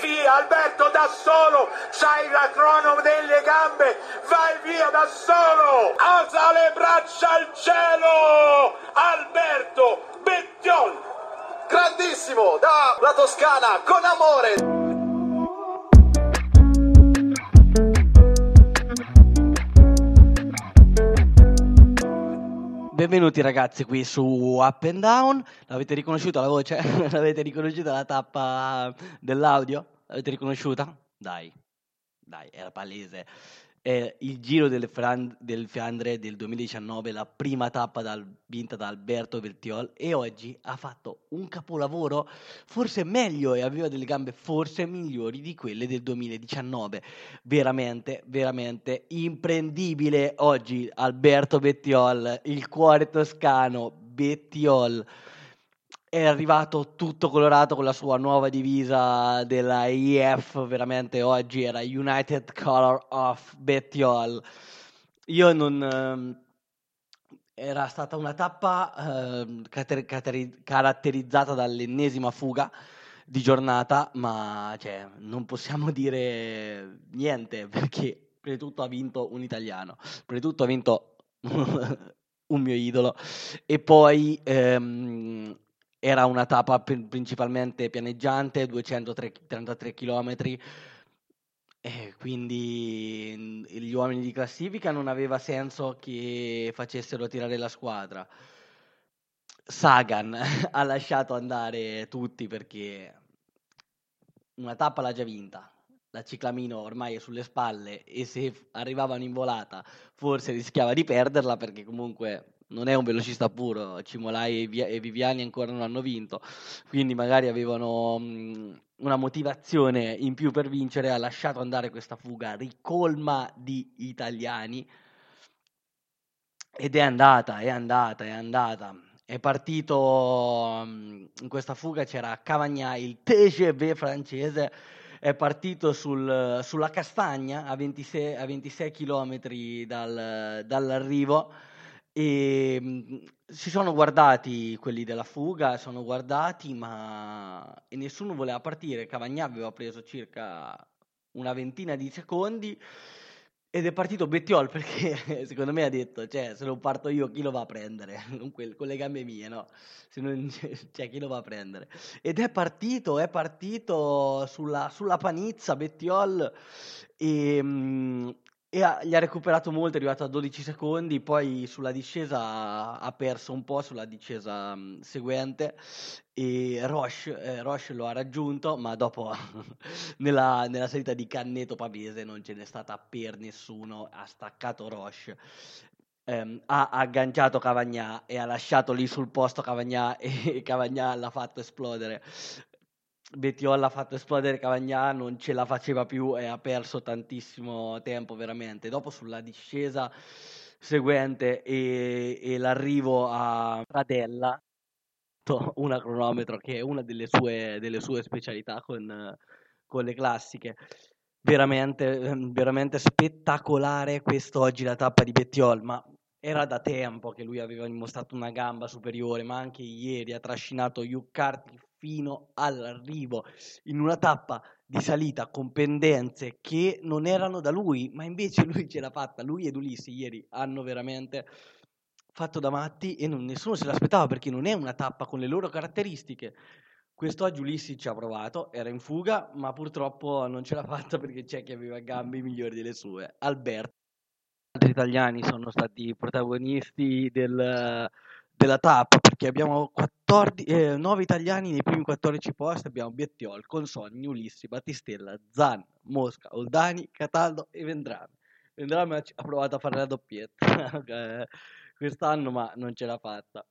Via Alberto da solo, c'hai la crono delle gambe, vai via da solo, alza le braccia al cielo, Alberto Bettiol. Grandissimo, da la Toscana, con amore. Benvenuti ragazzi qui su Up and Down. L'avete riconosciuta la voce? L'avete riconosciuta la tappa dell'audio? L'avete riconosciuta? Dai, dai, era palese. È il Giro del, Fran- del Fiandre del 2019, la prima tappa dal- vinta da Alberto Bertiol e oggi ha fatto un capolavoro forse meglio e aveva delle gambe forse migliori di quelle del 2019. Veramente, veramente imprendibile oggi Alberto Bettiol, il cuore toscano, Bettiol è arrivato tutto colorato con la sua nuova divisa della IF, veramente oggi era United Color of Bettiol. Io non... ehm, era stata una tappa ehm, cater- cateri- caratterizzata dall'ennesima fuga di giornata, ma cioè, non possiamo dire niente perché prima di tutto ha vinto un italiano, prima di tutto ha vinto un mio idolo e poi ehm, era una tappa pr- principalmente pianeggiante, 233 km, e quindi gli uomini di classifica non aveva senso che facessero tirare la squadra. Sagan ha lasciato andare tutti perché una tappa l'ha già vinta. La ciclamino ormai è sulle spalle e se arrivavano in volata forse rischiava di perderla perché comunque non è un velocista puro. Cimolai e, Via- Viviani ancora non hanno vinto, quindi magari avevano mh, una motivazione in più per vincere. Ha lasciato andare questa fuga ricolma di italiani ed è andata, è andata, è andata. È partito mm, in questa fuga c'era Cavagnà, il TGV francese, è partito sul- sulla Castagna a 26, a 26 km dal- dall'arrivo e mm, si sono guardati quelli della fuga, sono guardati ma e nessuno voleva partire. Cavagnà aveva preso circa una ventina di secondi ed è partito Bettiol perché secondo me ha detto, cioè, se non parto io chi lo va a prendere? Con, le gambe mie, no? Se non, cioè, chi lo va a prendere? Ed è partito, è partito sulla, sulla panizza Bettiol e, mm, e ha- gli ha recuperato molto, è arrivato a 12 secondi, poi sulla discesa ha, perso un po' sulla discesa mm, seguente e Roche, eh, Roche lo ha raggiunto, ma dopo nella, nella salita di Canneto Pavese non ce n'è stata per nessuno, ha staccato Roche, ehm, ha agganciato Cavagnà e ha lasciato lì sul posto Cavagnà e Cavagnà l'ha fatto esplodere. Bettiol ha fatto esplodere Cavagnà, non ce la faceva più e ha perso tantissimo tempo veramente. Dopo sulla discesa seguente e, e l'arrivo a Pradella, una cronometro che è una delle sue, delle sue specialità con, con le classiche. Veramente, ehm, veramente spettacolare quest'oggi la tappa di Bettiol, ma era da tempo che lui aveva dimostrato una gamba superiore, ma anche ieri ha trascinato Yuccarti fino all'arrivo in una tappa di salita con pendenze che non erano da lui, ma invece lui ce l'ha fatta. Lui ed Ulissi ieri hanno veramente fatto da matti e non- nessuno se l'aspettava perché non è una tappa con le loro caratteristiche. Quest'oggi Ulissi ci ha provato, era in fuga, ma purtroppo non ce l'ha fatta perché c'è chi aveva gambe migliori delle sue. Alberto. Altri italiani sono stati protagonisti del- della tappa perché abbiamo 14, eh, 9 italiani nei primi 14 posti, abbiamo Bettiol, Consonni, Ulissi, Battistella, Zan, Mosca, Oldani, Cataldo e Vendrame. Vendrame ha provato a fare la doppietta quest'anno ma non ce l'ha fatta.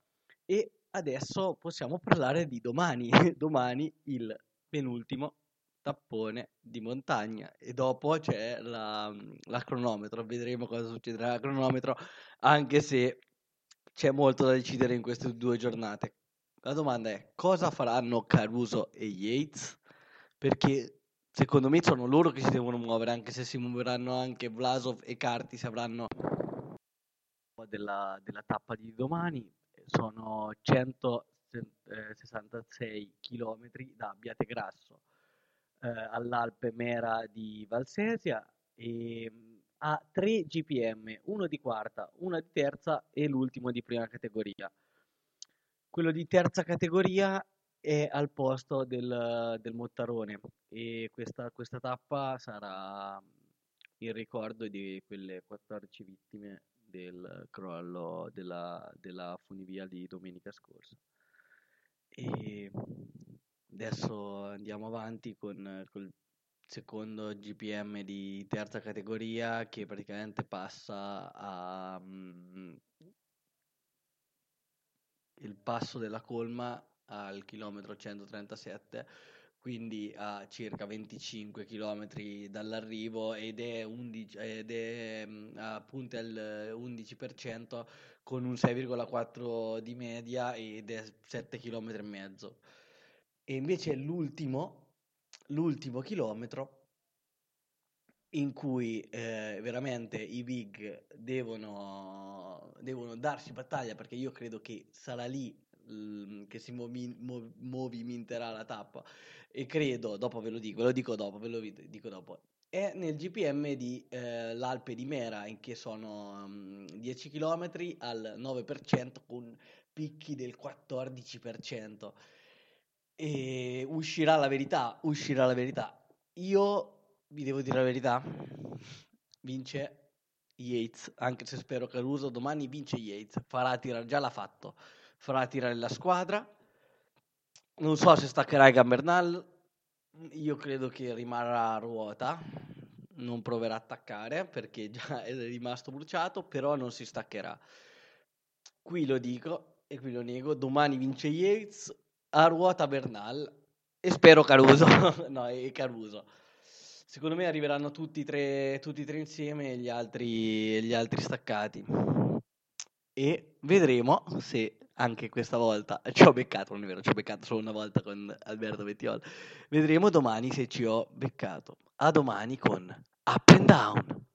E adesso possiamo parlare di domani, domani il penultimo tappone di montagna e dopo c'è la, la cronometro, vedremo cosa succederà al cronometro, anche se c'è molto da decidere in queste due giornate. La domanda è cosa faranno Caruso e Yates? Perché secondo me sono loro che si devono muovere, anche se si muoveranno anche Vlasov e Carti, se avranno della, della tappa di domani. Sono 166 km da Abbiategrasso eh, all'Alpe Mera di Valsesia e ha tre GPM, uno di quarta, uno di terza e l'ultimo di prima categoria. Quello di terza categoria è al posto del, del Mottarone e questa, questa tappa sarà in ricordo di quelle 14 vittime del crollo della, della funivia di domenica scorsa. E adesso andiamo avanti con, il secondo GPM di terza categoria che praticamente passa a um, il passo della colma al chilometro 137 quindi a circa 25 km dall'arrivo ed è, 11, ed è mm, appunto al 11% con un 6,4 di media ed è 7 km e mezzo. E invece l'ultimo, l'ultimo chilometro in cui eh, veramente i big devono, devono darsi battaglia perché io credo che sarà lì che si movi, mov, movimenterà la tappa e credo, dopo ve lo dico, ve lo dico dopo, ve lo dico dopo, è nel GPM di eh, l'Alpe di Mera, in che sono um, 10 km al 9% con picchi del 14%. E uscirà la verità, uscirà la verità. Io vi devo dire la verità, vince Yates, anche se spero Caruso domani vince Yates, farà tirare, già l'ha fatto, farà tirare la squadra. Non so se staccherà Gambernal, io credo che rimarrà a ruota, non proverà a attaccare perché già è rimasto bruciato, però non si staccherà. Qui lo dico e qui lo nego, domani vince Yates, a ruota Bernal e spero Caruso, no, è Caruso. Secondo me arriveranno tutti e tre, tutti e tre insieme e gli altri, gli altri staccati. E vedremo se anche questa volta ci ho beccato, non è vero, ci ho beccato solo una volta con Alberto Bettiol. Vedremo domani se ci ho beccato. A domani con Up and Down.